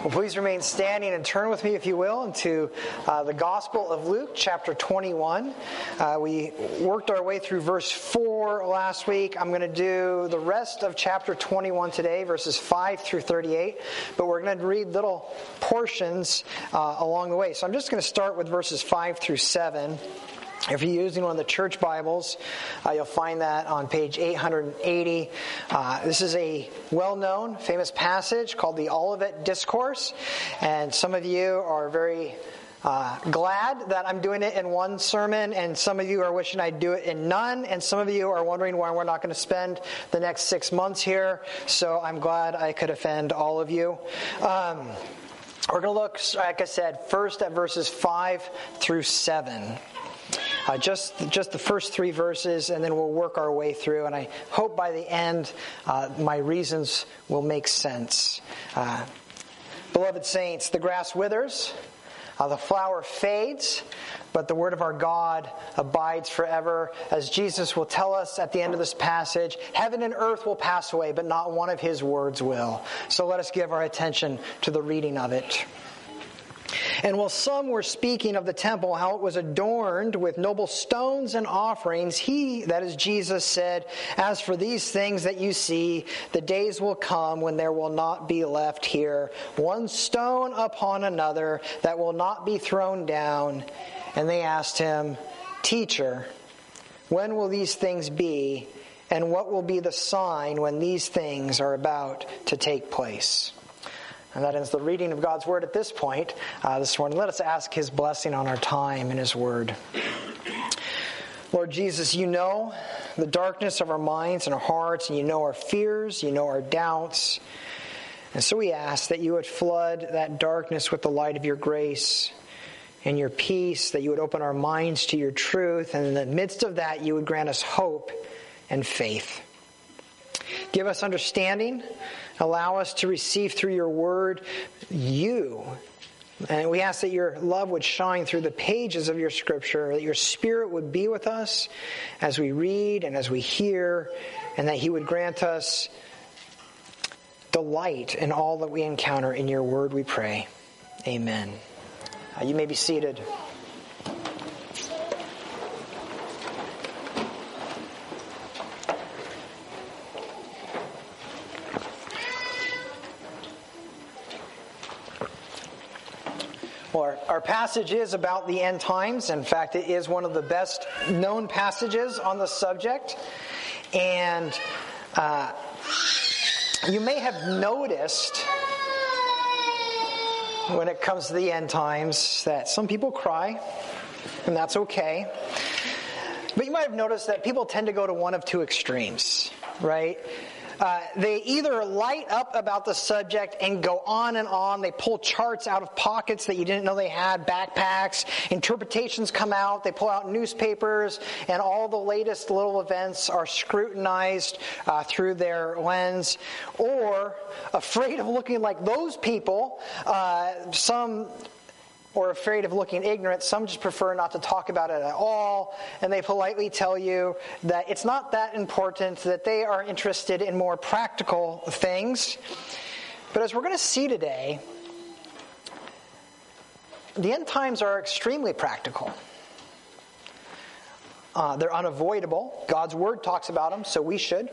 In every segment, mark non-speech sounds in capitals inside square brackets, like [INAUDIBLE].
Well, please remain standing and turn with me, if you will, into uh, the Gospel of Luke, chapter 21. Uh, we worked our way through verse 4 last week. I'm going to do the rest of chapter 21 today, verses 5 through 38, but we're going to read little portions uh, along the way. So I'm just going to start with verses 5 through 7. If you're using one of the church Bibles, uh, you'll find that on page 880. Uh, this is a well known, famous passage called the Olivet Discourse, and some of you are very uh, glad that I'm doing it in one sermon, and some of you are wishing I'd do it in none, and some of you are wondering why we're not going to spend the next six months here. So I'm glad I could offend all of you. Um, we're going to look, like I said, first at verses 5 through 7. Uh, just, just the first three verses, and then we'll work our way through. And I hope by the end, uh, my reasons will make sense. Uh, beloved saints, the grass withers, uh, the flower fades, but the word of our God abides forever. As Jesus will tell us at the end of this passage, heaven and earth will pass away, but not one of his words will. So let us give our attention to the reading of it. And while some were speaking of the temple, how it was adorned with noble stones and offerings, he, that is Jesus, said, As for these things that you see, the days will come when there will not be left here one stone upon another that will not be thrown down. And they asked him, Teacher, when will these things be? And what will be the sign when these things are about to take place? And that ends the reading of God's Word at this point uh, this morning. Let us ask His blessing on our time in His Word. Lord Jesus, you know the darkness of our minds and our hearts, and you know our fears, you know our doubts. And so we ask that you would flood that darkness with the light of your grace and your peace, that you would open our minds to your truth, and in the midst of that, you would grant us hope and faith. Give us understanding Allow us to receive through your word you. And we ask that your love would shine through the pages of your scripture, that your spirit would be with us as we read and as we hear, and that he would grant us delight in all that we encounter in your word, we pray. Amen. Uh, you may be seated. Our passage is about the end times. In fact, it is one of the best known passages on the subject. And uh, you may have noticed when it comes to the end times that some people cry, and that's okay. But you might have noticed that people tend to go to one of two extremes, right? Uh, they either light up about the subject and go on and on. They pull charts out of pockets that you didn't know they had, backpacks. Interpretations come out. They pull out newspapers, and all the latest little events are scrutinized uh, through their lens. Or, afraid of looking like those people, uh, some or afraid of looking ignorant. Some just prefer not to talk about it at all, and they politely tell you that it's not that important, that they are interested in more practical things. But as we're going to see today, the end times are extremely practical. Uh, they're unavoidable. God's word talks about them, so we should.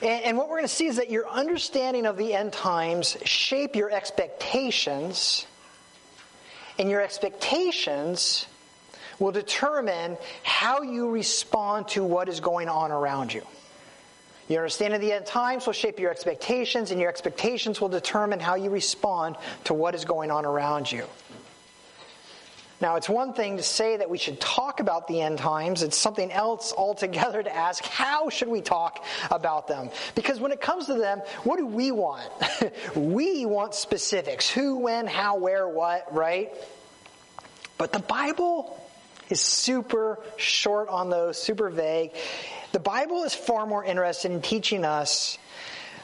And, and what we're going to see is that your understanding of the end times shape your expectations and your expectations will determine how you respond to what is going on around you. Your understanding of the end times will shape your expectations, and your expectations will determine how you respond to what is going on around you. Now, it's one thing to say that we should talk about the end times. It's something else altogether to ask, how should we talk about them? Because when it comes to them, what do we want? [LAUGHS] we want specifics. Who, when, how, where, what, right? But the Bible is super short on those, super vague. The Bible is far more interested in teaching us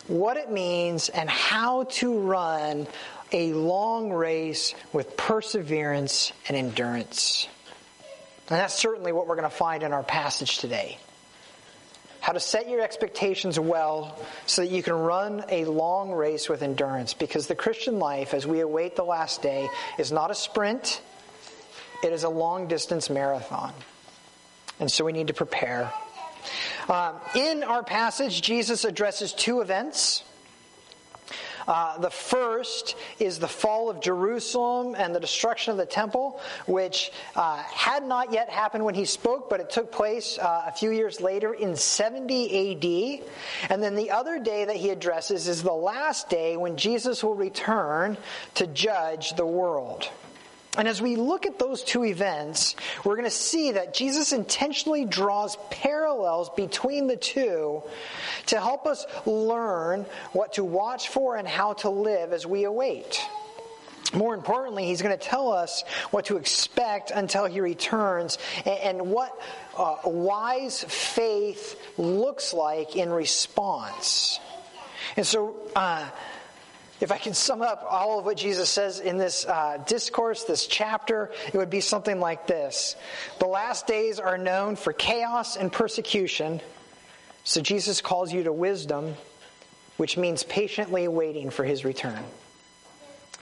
what it means and how to run a long race with perseverance and endurance. And that's certainly what we're going to find in our passage today. how to set your expectations well so that you can run a long race with endurance. Because the Christian life, as we await the last day, is not a sprint, it is a long distance marathon. And so we need to prepare. Uh, in our passage, Jesus addresses two events. Uh, the first is the fall of Jerusalem and the destruction of the temple, which uh, had not yet happened when he spoke, but it took place uh, a few years later in 70 AD. And then the other day that he addresses is the last day when Jesus will return to judge the world. And as we look at those two events, we're going to see that Jesus intentionally draws parallels between the two to help us learn what to watch for and how to live as we await. More importantly, he's going to tell us what to expect until he returns and, what uh, wise faith looks like in response. And so, uh, if I can sum up all of what Jesus says in this uh, discourse, this chapter, it would be something like this. The last days are known for chaos and persecution, so Jesus calls you to wisdom, which means patiently waiting for his return.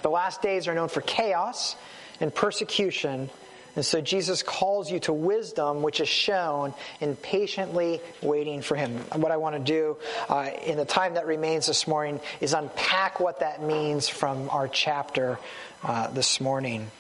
The last days are known for chaos and persecution, and so Jesus calls you to wisdom, which is shown in patiently waiting for Him. And what I want to do uh, in the time that remains this morning is unpack what that means from our chapter uh, this morning.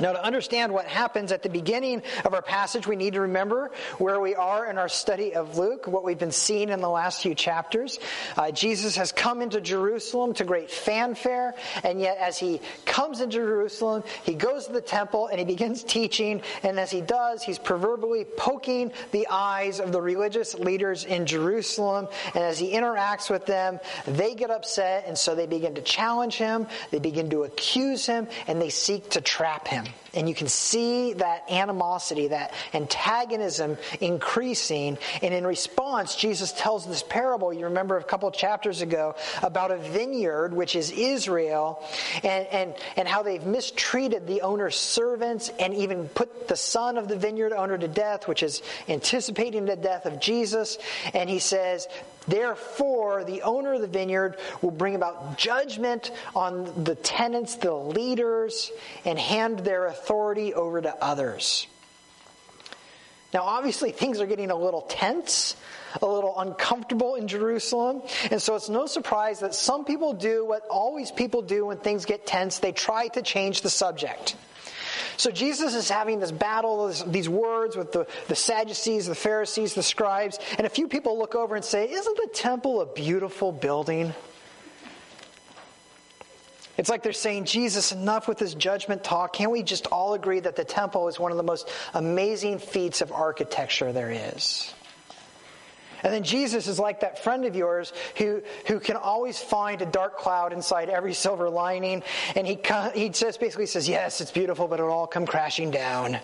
Now, to understand what happens at the beginning of our passage, we need to remember where we are in our study of Luke, what we've been seeing in the last few chapters. Uh, Jesus has come into Jerusalem to great fanfare, and yet as he comes into Jerusalem, he goes to the temple and he begins teaching, and as he does, he's proverbially poking the eyes of the religious leaders in Jerusalem, and as he interacts with them, they get upset, and so they begin to challenge him, they begin to accuse him, and they seek to trap him. And you can see that animosity, that antagonism increasing. And in response, Jesus tells this parable, you remember a couple chapters ago, about a vineyard, which is Israel, and, and, and how they've mistreated the owner's servants and even put the son of the vineyard owner to death, which is anticipating the death of Jesus. And he says, Therefore, the owner of the vineyard will bring about judgment on the tenants, the leaders, and hand their authority over to others. Now, obviously, things are getting a little tense, a little uncomfortable in Jerusalem. And so it's no surprise that some people do what always people do when things get tense they try to change the subject. So Jesus is having this battle, these words with the, the Sadducees, the Pharisees, the scribes, and a few people look over and say, Isn't the temple a beautiful building? It's like they're saying, Jesus, enough with this judgment talk. Can't we just all agree that the temple is one of the most amazing feats of architecture there is? And then Jesus is like that friend of yours who, who can always find a dark cloud inside every silver lining. And he, he just basically says, Yes, it's beautiful, but it'll all come crashing down.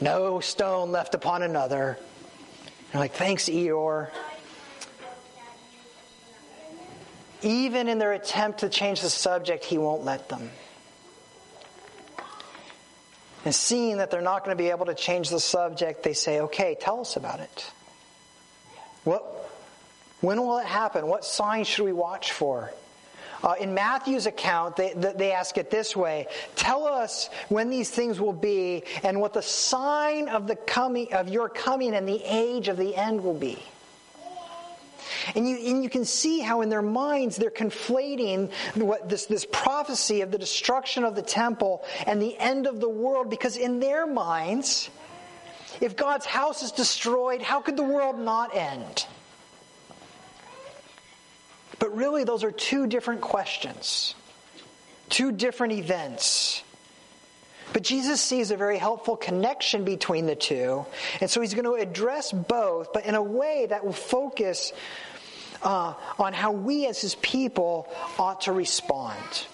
No stone left upon another. You're like, Thanks, Eeyore. Even in their attempt to change the subject, he won't let them. And seeing that they're not going to be able to change the subject, they say, okay, tell us about it. What, when will it happen? What signs should we watch for? Uh, in Matthew's account, they, they ask it this way Tell us when these things will be and what the sign of, the coming, of your coming and the age of the end will be. And you, and you can see how in their minds they're conflating what, this, this prophecy of the destruction of the temple and the end of the world because in their minds, if God's house is destroyed, how could the world not end? But really, those are two different questions, two different events. But Jesus sees a very helpful connection between the two, and so he's going to address both, but in a way that will focus uh, on how we as his people ought to respond.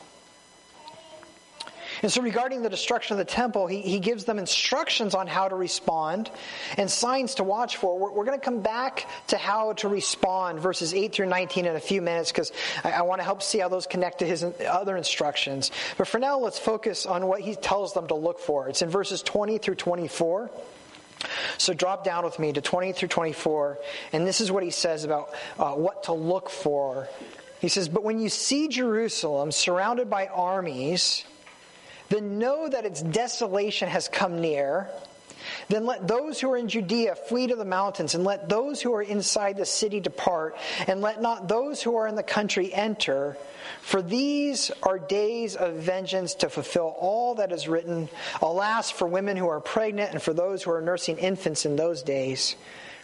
And so, regarding the destruction of the temple, he, he gives them instructions on how to respond and signs to watch for. We're, we're going to come back to how to respond, verses 8 through 19, in a few minutes, because I, I want to help see how those connect to his other instructions. But for now, let's focus on what he tells them to look for. It's in verses 20 through 24. So drop down with me to 20 through 24, and this is what he says about uh, what to look for. He says, But when you see Jerusalem surrounded by armies, then know that its desolation has come near. Then let those who are in Judea flee to the mountains, and let those who are inside the city depart, and let not those who are in the country enter. For these are days of vengeance to fulfill all that is written. Alas, for women who are pregnant, and for those who are nursing infants in those days.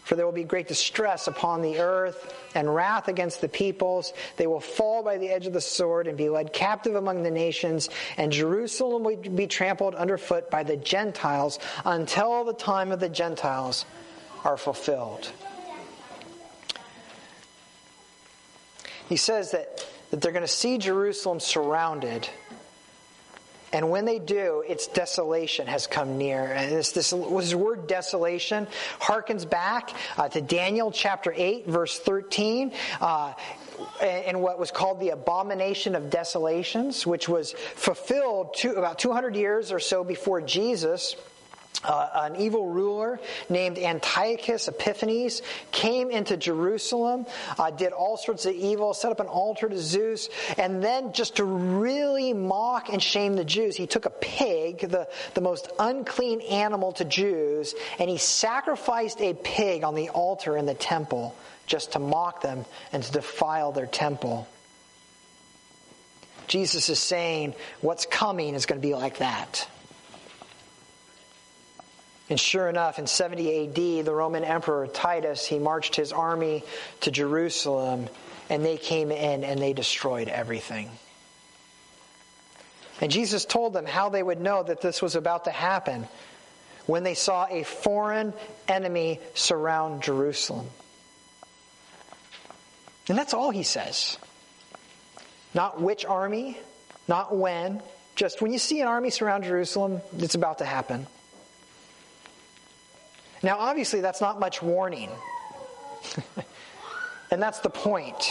For there will be great distress upon the earth and wrath against the peoples. They will fall by the edge of the sword and be led captive among the nations, and Jerusalem will be trampled underfoot by the Gentiles until the time of the Gentiles are fulfilled. He says that, that they're going to see Jerusalem surrounded and when they do, its desolation has come near. And this, this, this word desolation harkens back uh, to Daniel chapter 8, verse 13. Uh, and what was called the abomination of desolations, which was fulfilled about 200 years or so before Jesus. Uh, an evil ruler named Antiochus Epiphanes came into Jerusalem, uh, did all sorts of evil, set up an altar to Zeus, and then just to really mock and shame the Jews, he took a pig, the, the most unclean animal to Jews, and he sacrificed a pig on the altar in the temple just to mock them and to defile their temple. Jesus is saying what's coming is going to be like that. And sure enough, in 70 AD, the Roman Emperor Titus, he marched his army to Jerusalem and they came in and they destroyed everything. And Jesus told them how they would know that this was about to happen when they saw a foreign enemy surround Jerusalem. And that's all he says. Not which army, not when, just when you see an army surround Jerusalem, it's about to happen. Now, obviously, that's not much warning. [LAUGHS] and that's the point.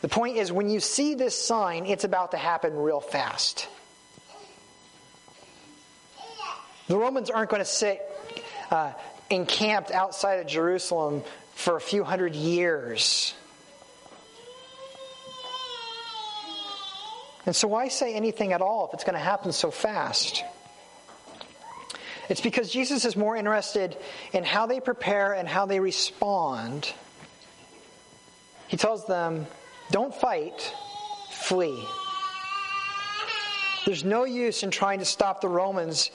The point is, when you see this sign, it's about to happen real fast. The Romans aren't going to sit uh, encamped outside of Jerusalem for a few hundred years. And so, why say anything at all if it's going to happen so fast? It's because Jesus is more interested in how they prepare and how they respond. He tells them, don't fight, flee. There's no use in trying to stop the Romans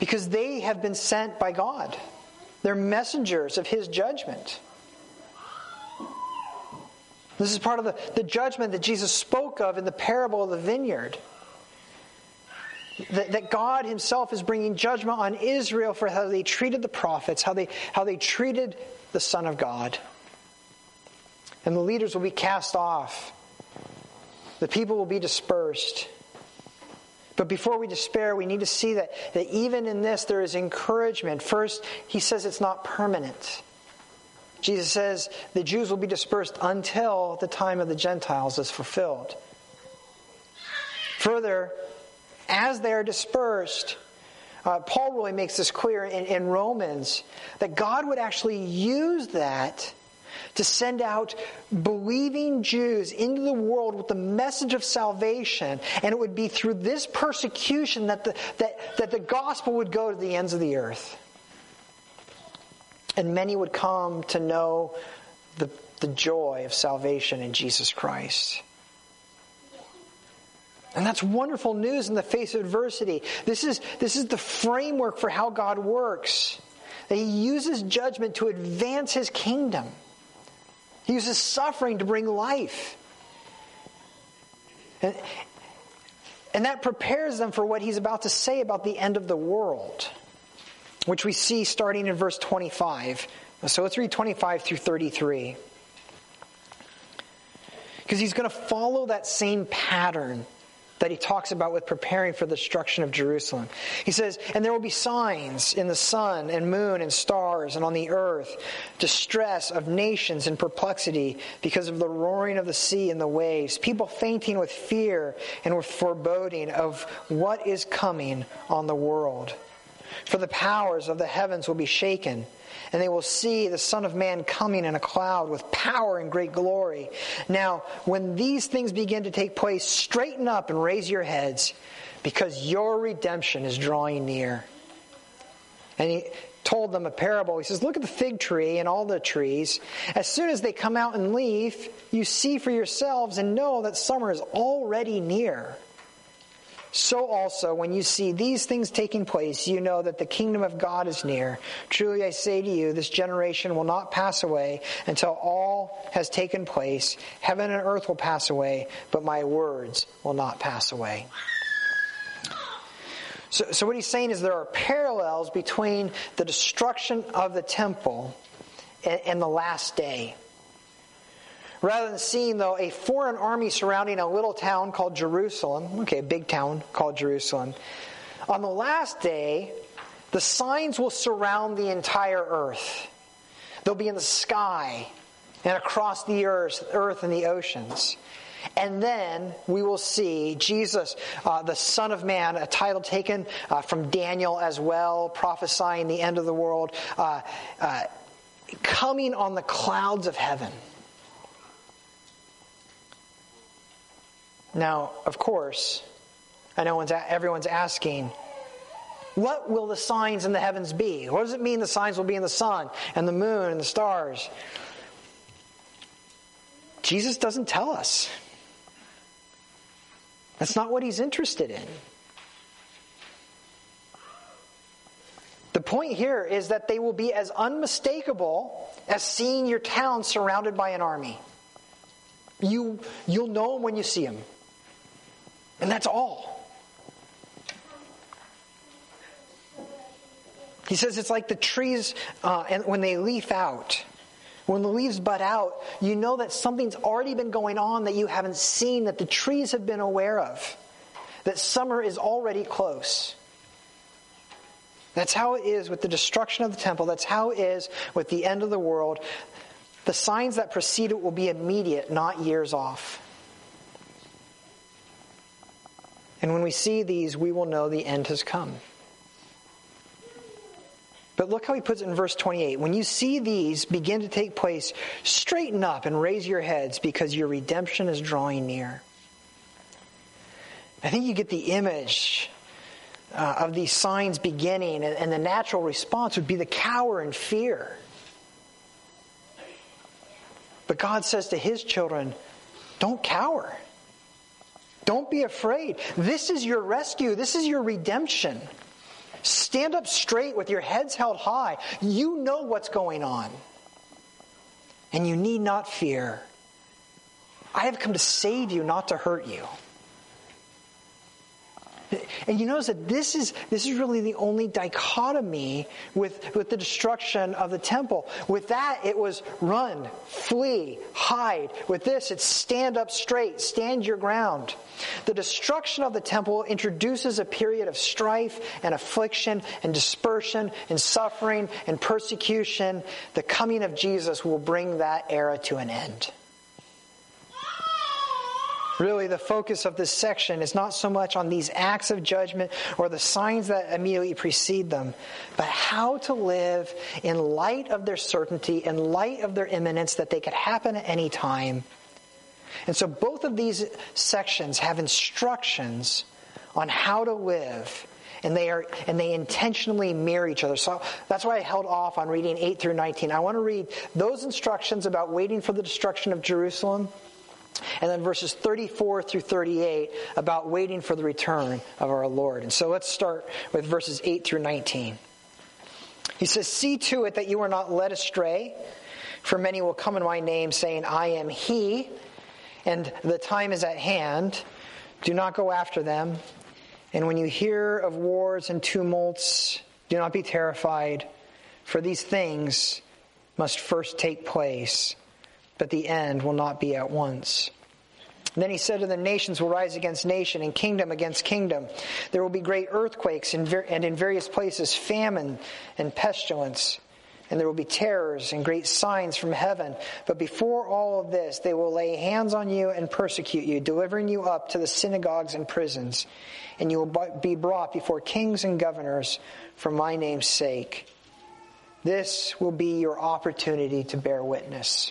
because they have been sent by God. They're messengers of His judgment. This is part of the, the judgment that Jesus spoke of in the parable of the vineyard. That, that God Himself is bringing judgment on Israel for how they treated the prophets, how they, how they treated the Son of God. And the leaders will be cast off, the people will be dispersed. But before we despair, we need to see that, that even in this there is encouragement. First, he says it's not permanent. Jesus says the Jews will be dispersed until the time of the Gentiles is fulfilled. Further, as they are dispersed, uh, Paul really makes this clear in, in Romans that God would actually use that to send out believing Jews into the world with the message of salvation. And it would be through this persecution that the, that, that the gospel would go to the ends of the earth. And many would come to know the, the joy of salvation in Jesus Christ. And that's wonderful news in the face of adversity. This is, this is the framework for how God works. That He uses judgment to advance His kingdom. He uses suffering to bring life. And, and that prepares them for what He's about to say about the end of the world, which we see starting in verse 25. So let's read 25 through 33. Because He's going to follow that same pattern that he talks about with preparing for the destruction of Jerusalem. He says, And there will be signs in the sun and moon and stars and on the earth, distress of nations and perplexity because of the roaring of the sea and the waves, people fainting with fear and with foreboding of what is coming on the world. for the powers of the heavens will be shaken. And they will see the Son of Man coming in a cloud with power and great glory. Now, when these things begin to take place, straighten up and raise your heads, because your redemption is drawing near. And he told them a parable. He says, Look at the fig tree and all the trees. As soon as they come out in leaf, you see for yourselves and know that summer is already near. So also, when you see these things taking place, you know that the kingdom of God is near. Truly I say to you, this generation will not pass away until all has taken place. Heaven and earth will pass away, but my words will not pass away. So, so what he's saying is there are parallels between the destruction of the temple and, and the last day. Rather than seeing, though, a foreign army surrounding a little town called Jerusalem, okay, a big town called Jerusalem, on the last day, the signs will surround the entire earth. They'll be in the sky and across the earth, earth and the oceans. And then we will see Jesus, uh, the Son of Man, a title taken uh, from Daniel as well, prophesying the end of the world, uh, uh coming on the clouds of heaven. Now, of course, I know everyone's asking, what will the signs in the heavens be? What does it mean the signs will be in the sun and the moon and the stars? Jesus doesn't tell us. That's not what he's interested in. The point here is that they will be as unmistakable as seeing your town surrounded by an army. You, you'll know them when you see them. And that's all. He says it's like the trees uh, and when they leaf out. When the leaves bud out, you know that something's already been going on that you haven't seen, that the trees have been aware of, that summer is already close. That's how it is with the destruction of the temple. That's how it is with the end of the world. The signs that precede it will be immediate, not years off. And when we see these, we will know the end has come. But look how he puts it in verse 28. When you see these begin to take place, straighten up and raise your heads because your redemption is drawing near. I think you get the image uh, of these signs beginning, and, and the natural response would be the cower and fear. But God says to his children, don't cower. Don't be afraid. This is your rescue. This is your redemption. Stand up straight with your heads held high. You know what's going on. And you need not fear. I have come to save you, not to hurt you. And you notice that this is, this is really the only dichotomy with, with the destruction of the temple. With that, it was run, flee, hide. With this, it's stand up straight, stand your ground. The destruction of the temple introduces a period of strife and affliction and dispersion and suffering and persecution. The coming of Jesus will bring that era to an end. Really, the focus of this section is not so much on these acts of judgment or the signs that immediately precede them, but how to live in light of their certainty, in light of their imminence, that they could happen at any time. And so both of these sections have instructions on how to live and they are and they intentionally mirror each other. So that's why I held off on reading 8 through 19. I want to read those instructions about waiting for the destruction of Jerusalem and then verses 34 through 38 about waiting for the return of our Lord. And so let's start with verses 8 through 19. He says, See to it that you are not led astray, for many will come in my name, saying, I am he, and the time is at hand. Do not go after them. And when you hear of wars and tumults, do not be terrified, for these things must first take place but the end will not be at once. then he said to the nations will rise against nation and kingdom against kingdom. There will be great earthquakes and in various places famine and pestilence. and there will be terrors and great signs from heaven. But before all of this, they will lay hands on you and persecute you, delivering you up to the synagogues and prisons, and you will be brought before kings and governors for my name's sake. This will be your opportunity to bear witness.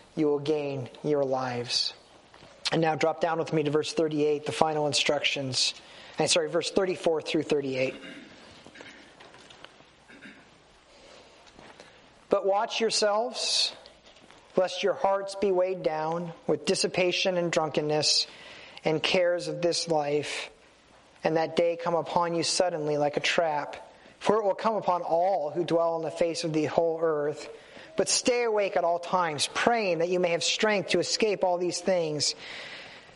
you will gain your lives. And now drop down with me to verse 38, the final instructions and sorry, verse 34 through 38. But watch yourselves, lest your hearts be weighed down with dissipation and drunkenness and cares of this life, and that day come upon you suddenly like a trap. For it will come upon all who dwell on the face of the whole earth. But stay awake at all times, praying that you may have strength to escape all these things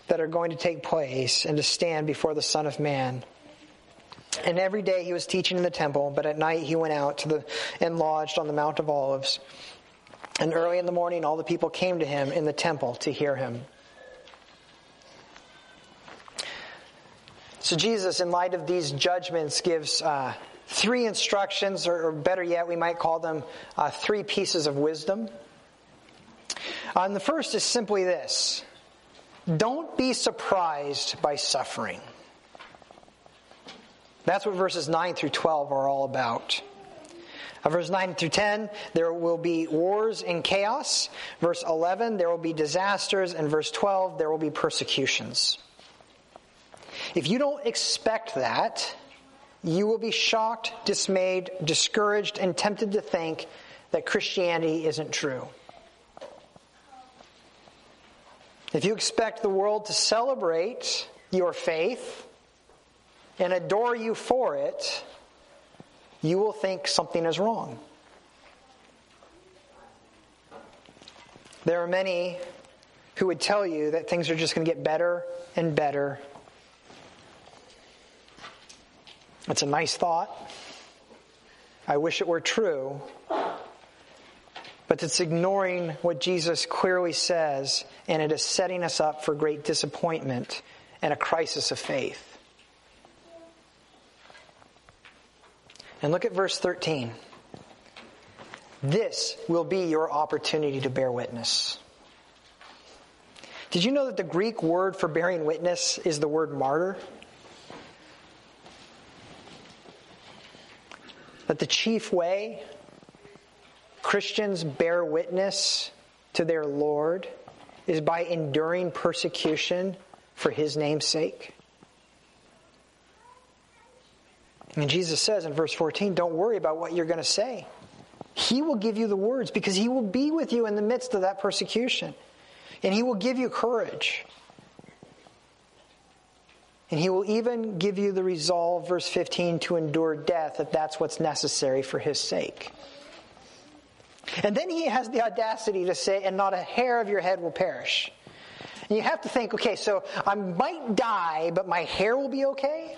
that are going to take place and to stand before the Son of Man. And every day he was teaching in the temple, but at night he went out to the and lodged on the Mount of Olives. And early in the morning all the people came to him in the temple to hear him. So Jesus, in light of these judgments, gives uh, three instructions, or, or, better yet, we might call them uh, three pieces of wisdom. Uh, and the first is simply this don't be surprised by suffering. That's what verses 9 through 12 are all about. Uh, verse 9 through 10, there will be wars and chaos. Verse 11, there will be disasters. And verse 12, there will be persecutions. If you don't expect that, you will be shocked, dismayed, discouraged, and tempted to think that Christianity isn't true. If you expect the world to celebrate your faith and adore you for it, you will think something is wrong. There are many who would tell you that things are just going to get better and better. It's a nice thought. I wish it were true but it's ignoring what Jesus clearly says, and it is setting us up for great disappointment and a crisis of faith. And look at verse 13. This will be your opportunity to bear witness. Did you know that the Greek word for bearing witness is the word martyr? That the chief way Christians bear witness to their Lord is by enduring persecution for his name's sake. And Jesus says in verse 14, don't worry about what you're going to say. He will give you the words because he will be with you in the midst of that persecution. And he will give you courage. And he will even give you the resolve, verse 15, to endure death if that's what's necessary for his sake. And then he has the audacity to say, and not a hair of your head will perish. And you have to think, okay, so I might die, but my hair will be okay?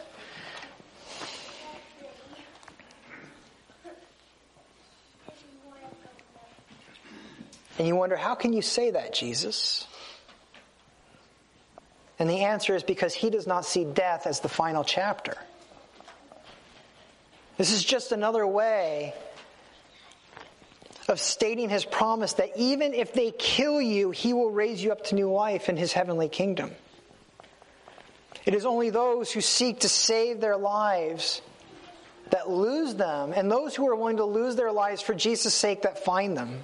And you wonder, how can you say that, Jesus? And the answer is because he does not see death as the final chapter. This is just another way of stating his promise that even if they kill you, he will raise you up to new life in his heavenly kingdom. It is only those who seek to save their lives that lose them, and those who are willing to lose their lives for Jesus' sake that find them.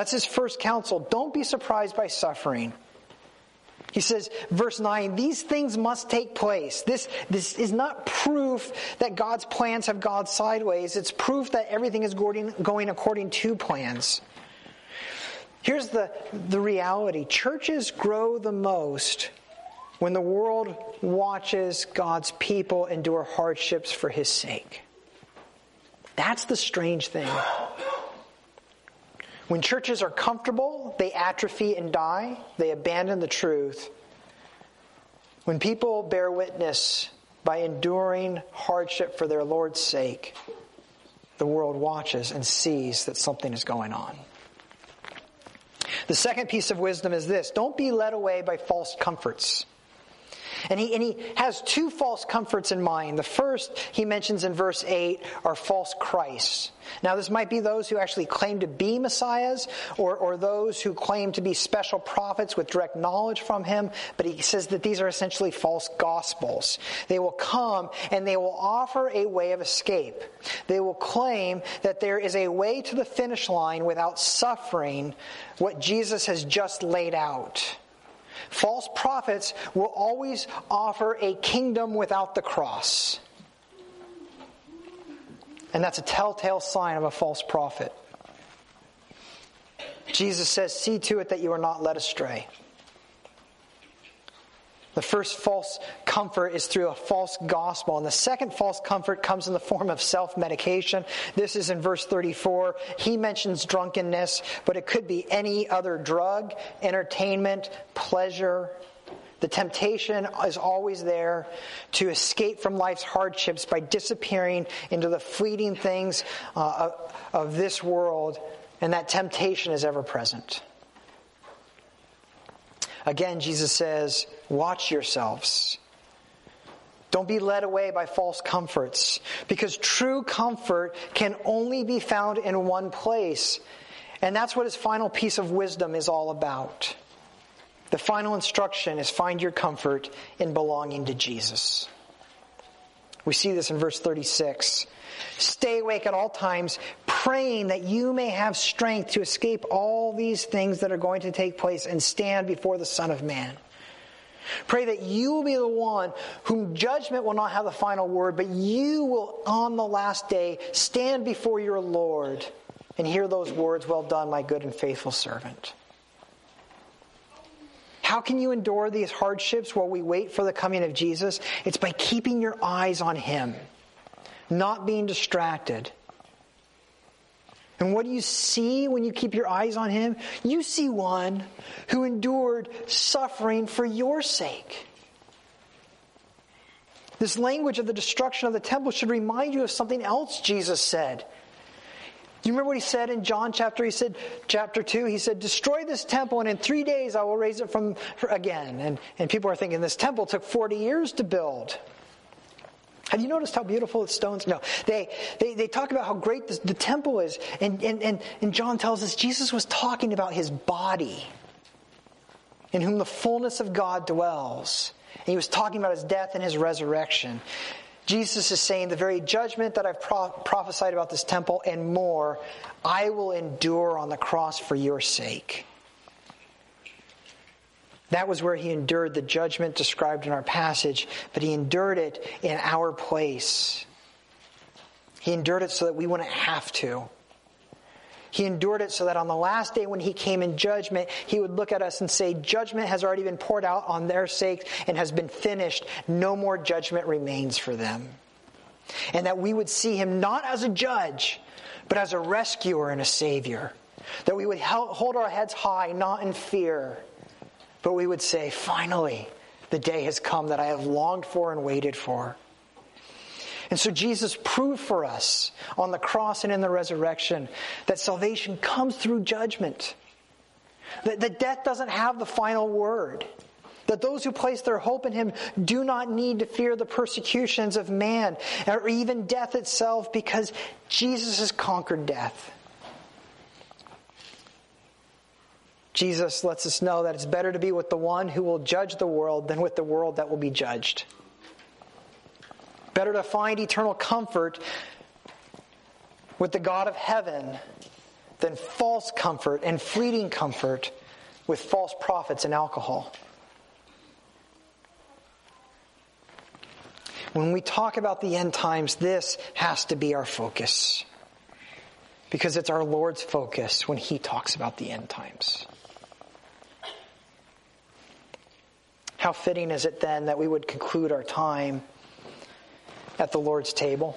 That's his first counsel. Don't be surprised by suffering. He says, verse 9, these things must take place. This, this is not proof that God's plans have gone sideways. It's proof that everything is going, going according to plans. Here's the, the reality churches grow the most when the world watches God's people endure hardships for his sake. That's the strange thing. When churches are comfortable, they atrophy and die, they abandon the truth. When people bear witness by enduring hardship for their Lord's sake, the world watches and sees that something is going on. The second piece of wisdom is this don't be led away by false comforts. And he, and he has two false comforts in mind. The first he mentions in verse 8 are false Christs. Now, this might be those who actually claim to be messiahs or, or those who claim to be special prophets with direct knowledge from him, but he says that these are essentially false gospels. They will come and they will offer a way of escape. They will claim that there is a way to the finish line without suffering what Jesus has just laid out. False prophets will always offer a kingdom without the cross. And that's a telltale sign of a false prophet. Jesus says, See to it that you are not led astray. The first false comfort is through a false gospel. And the second false comfort comes in the form of self medication. This is in verse 34. He mentions drunkenness, but it could be any other drug, entertainment, pleasure. The temptation is always there to escape from life's hardships by disappearing into the fleeting things uh, of, of this world, and that temptation is ever present. Again, Jesus says, Watch yourselves. Don't be led away by false comforts, because true comfort can only be found in one place. And that's what his final piece of wisdom is all about. The final instruction is find your comfort in belonging to Jesus. We see this in verse 36. Stay awake at all times, praying that you may have strength to escape all these things that are going to take place and stand before the Son of Man. Pray that you will be the one whom judgment will not have the final word, but you will on the last day stand before your Lord and hear those words, Well done, my good and faithful servant. How can you endure these hardships while we wait for the coming of Jesus? It's by keeping your eyes on Him not being distracted. And what do you see when you keep your eyes on him? You see one who endured suffering for your sake. This language of the destruction of the temple should remind you of something else Jesus said. Do you remember what he said in John chapter? He said, chapter 2, he said, Destroy this temple, and in three days I will raise it from again. And, and people are thinking this temple took 40 years to build. Have you noticed how beautiful the stones? No. They, they, they talk about how great the, the temple is. And, and, and, and John tells us Jesus was talking about his body, in whom the fullness of God dwells. And he was talking about his death and his resurrection. Jesus is saying, The very judgment that I've pro- prophesied about this temple and more, I will endure on the cross for your sake. That was where he endured the judgment described in our passage, but he endured it in our place. He endured it so that we wouldn't have to. He endured it so that on the last day when he came in judgment, he would look at us and say, Judgment has already been poured out on their sake and has been finished. No more judgment remains for them. And that we would see him not as a judge, but as a rescuer and a savior. That we would hold our heads high, not in fear but we would say, finally, the day has come that I have longed for and waited for. And so Jesus proved for us on the cross and in the resurrection that salvation comes through judgment. That, that death doesn't have the final word. That those who place their hope in him do not need to fear the persecutions of man or even death itself because Jesus has conquered death. Jesus lets us know that it's better to be with the one who will judge the world than with the world that will be judged. Better to find eternal comfort with the God of heaven than false comfort and fleeting comfort with false prophets and alcohol. When we talk about the end times, this has to be our focus. Because it's our Lord's focus when He talks about the end times. How fitting is it then that we would conclude our time at the Lord's table?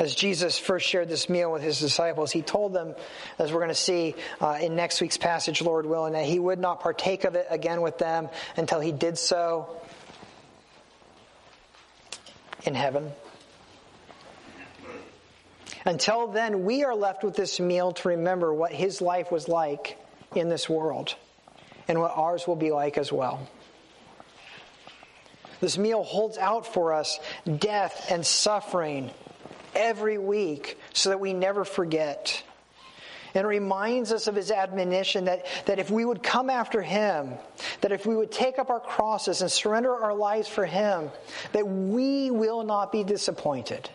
As Jesus first shared this meal with his disciples, he told them, as we're going to see uh, in next week's passage, Lord willing, that he would not partake of it again with them until he did so in heaven. Until then, we are left with this meal to remember what his life was like in this world and what ours will be like as well. This meal holds out for us death and suffering every week so that we never forget. And reminds us of his admonition that, that if we would come after him, that if we would take up our crosses and surrender our lives for him, that we will not be disappointed,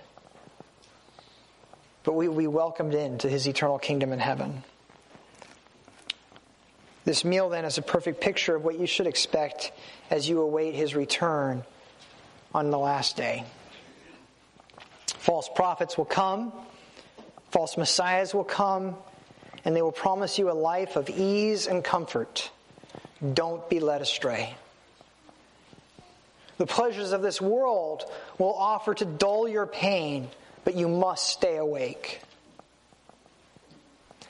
but we will be welcomed into his eternal kingdom in heaven. This meal then is a perfect picture of what you should expect as you await his return on the last day. False prophets will come, false messiahs will come, and they will promise you a life of ease and comfort. Don't be led astray. The pleasures of this world will offer to dull your pain, but you must stay awake.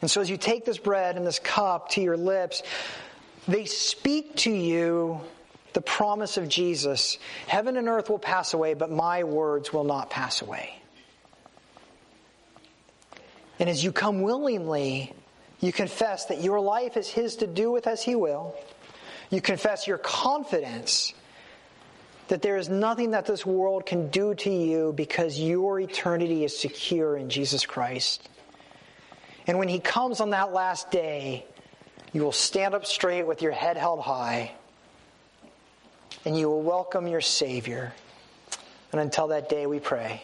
And so, as you take this bread and this cup to your lips, they speak to you the promise of Jesus Heaven and earth will pass away, but my words will not pass away. And as you come willingly, you confess that your life is His to do with as He will. You confess your confidence that there is nothing that this world can do to you because your eternity is secure in Jesus Christ. And when He comes on that last day, you will stand up straight with your head held high and you will welcome your Savior. And until that day, we pray.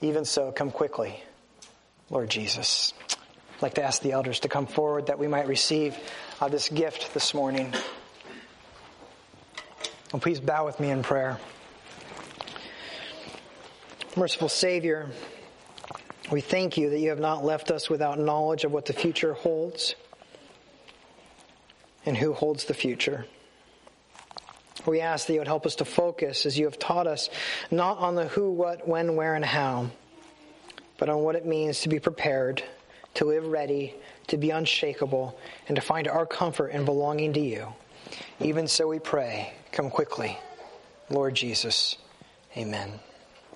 Even so, come quickly. Lord Jesus. I'd like to ask the elders to come forward that we might receive uh, this gift this morning. And please bow with me in prayer. Merciful Savior, we thank you that you have not left us without knowledge of what the future holds and who holds the future. We ask that you would help us to focus, as you have taught us, not on the who, what, when, where, and how but on what it means to be prepared, to live ready, to be unshakable, and to find our comfort in belonging to you. Even so, we pray, come quickly. Lord Jesus, amen.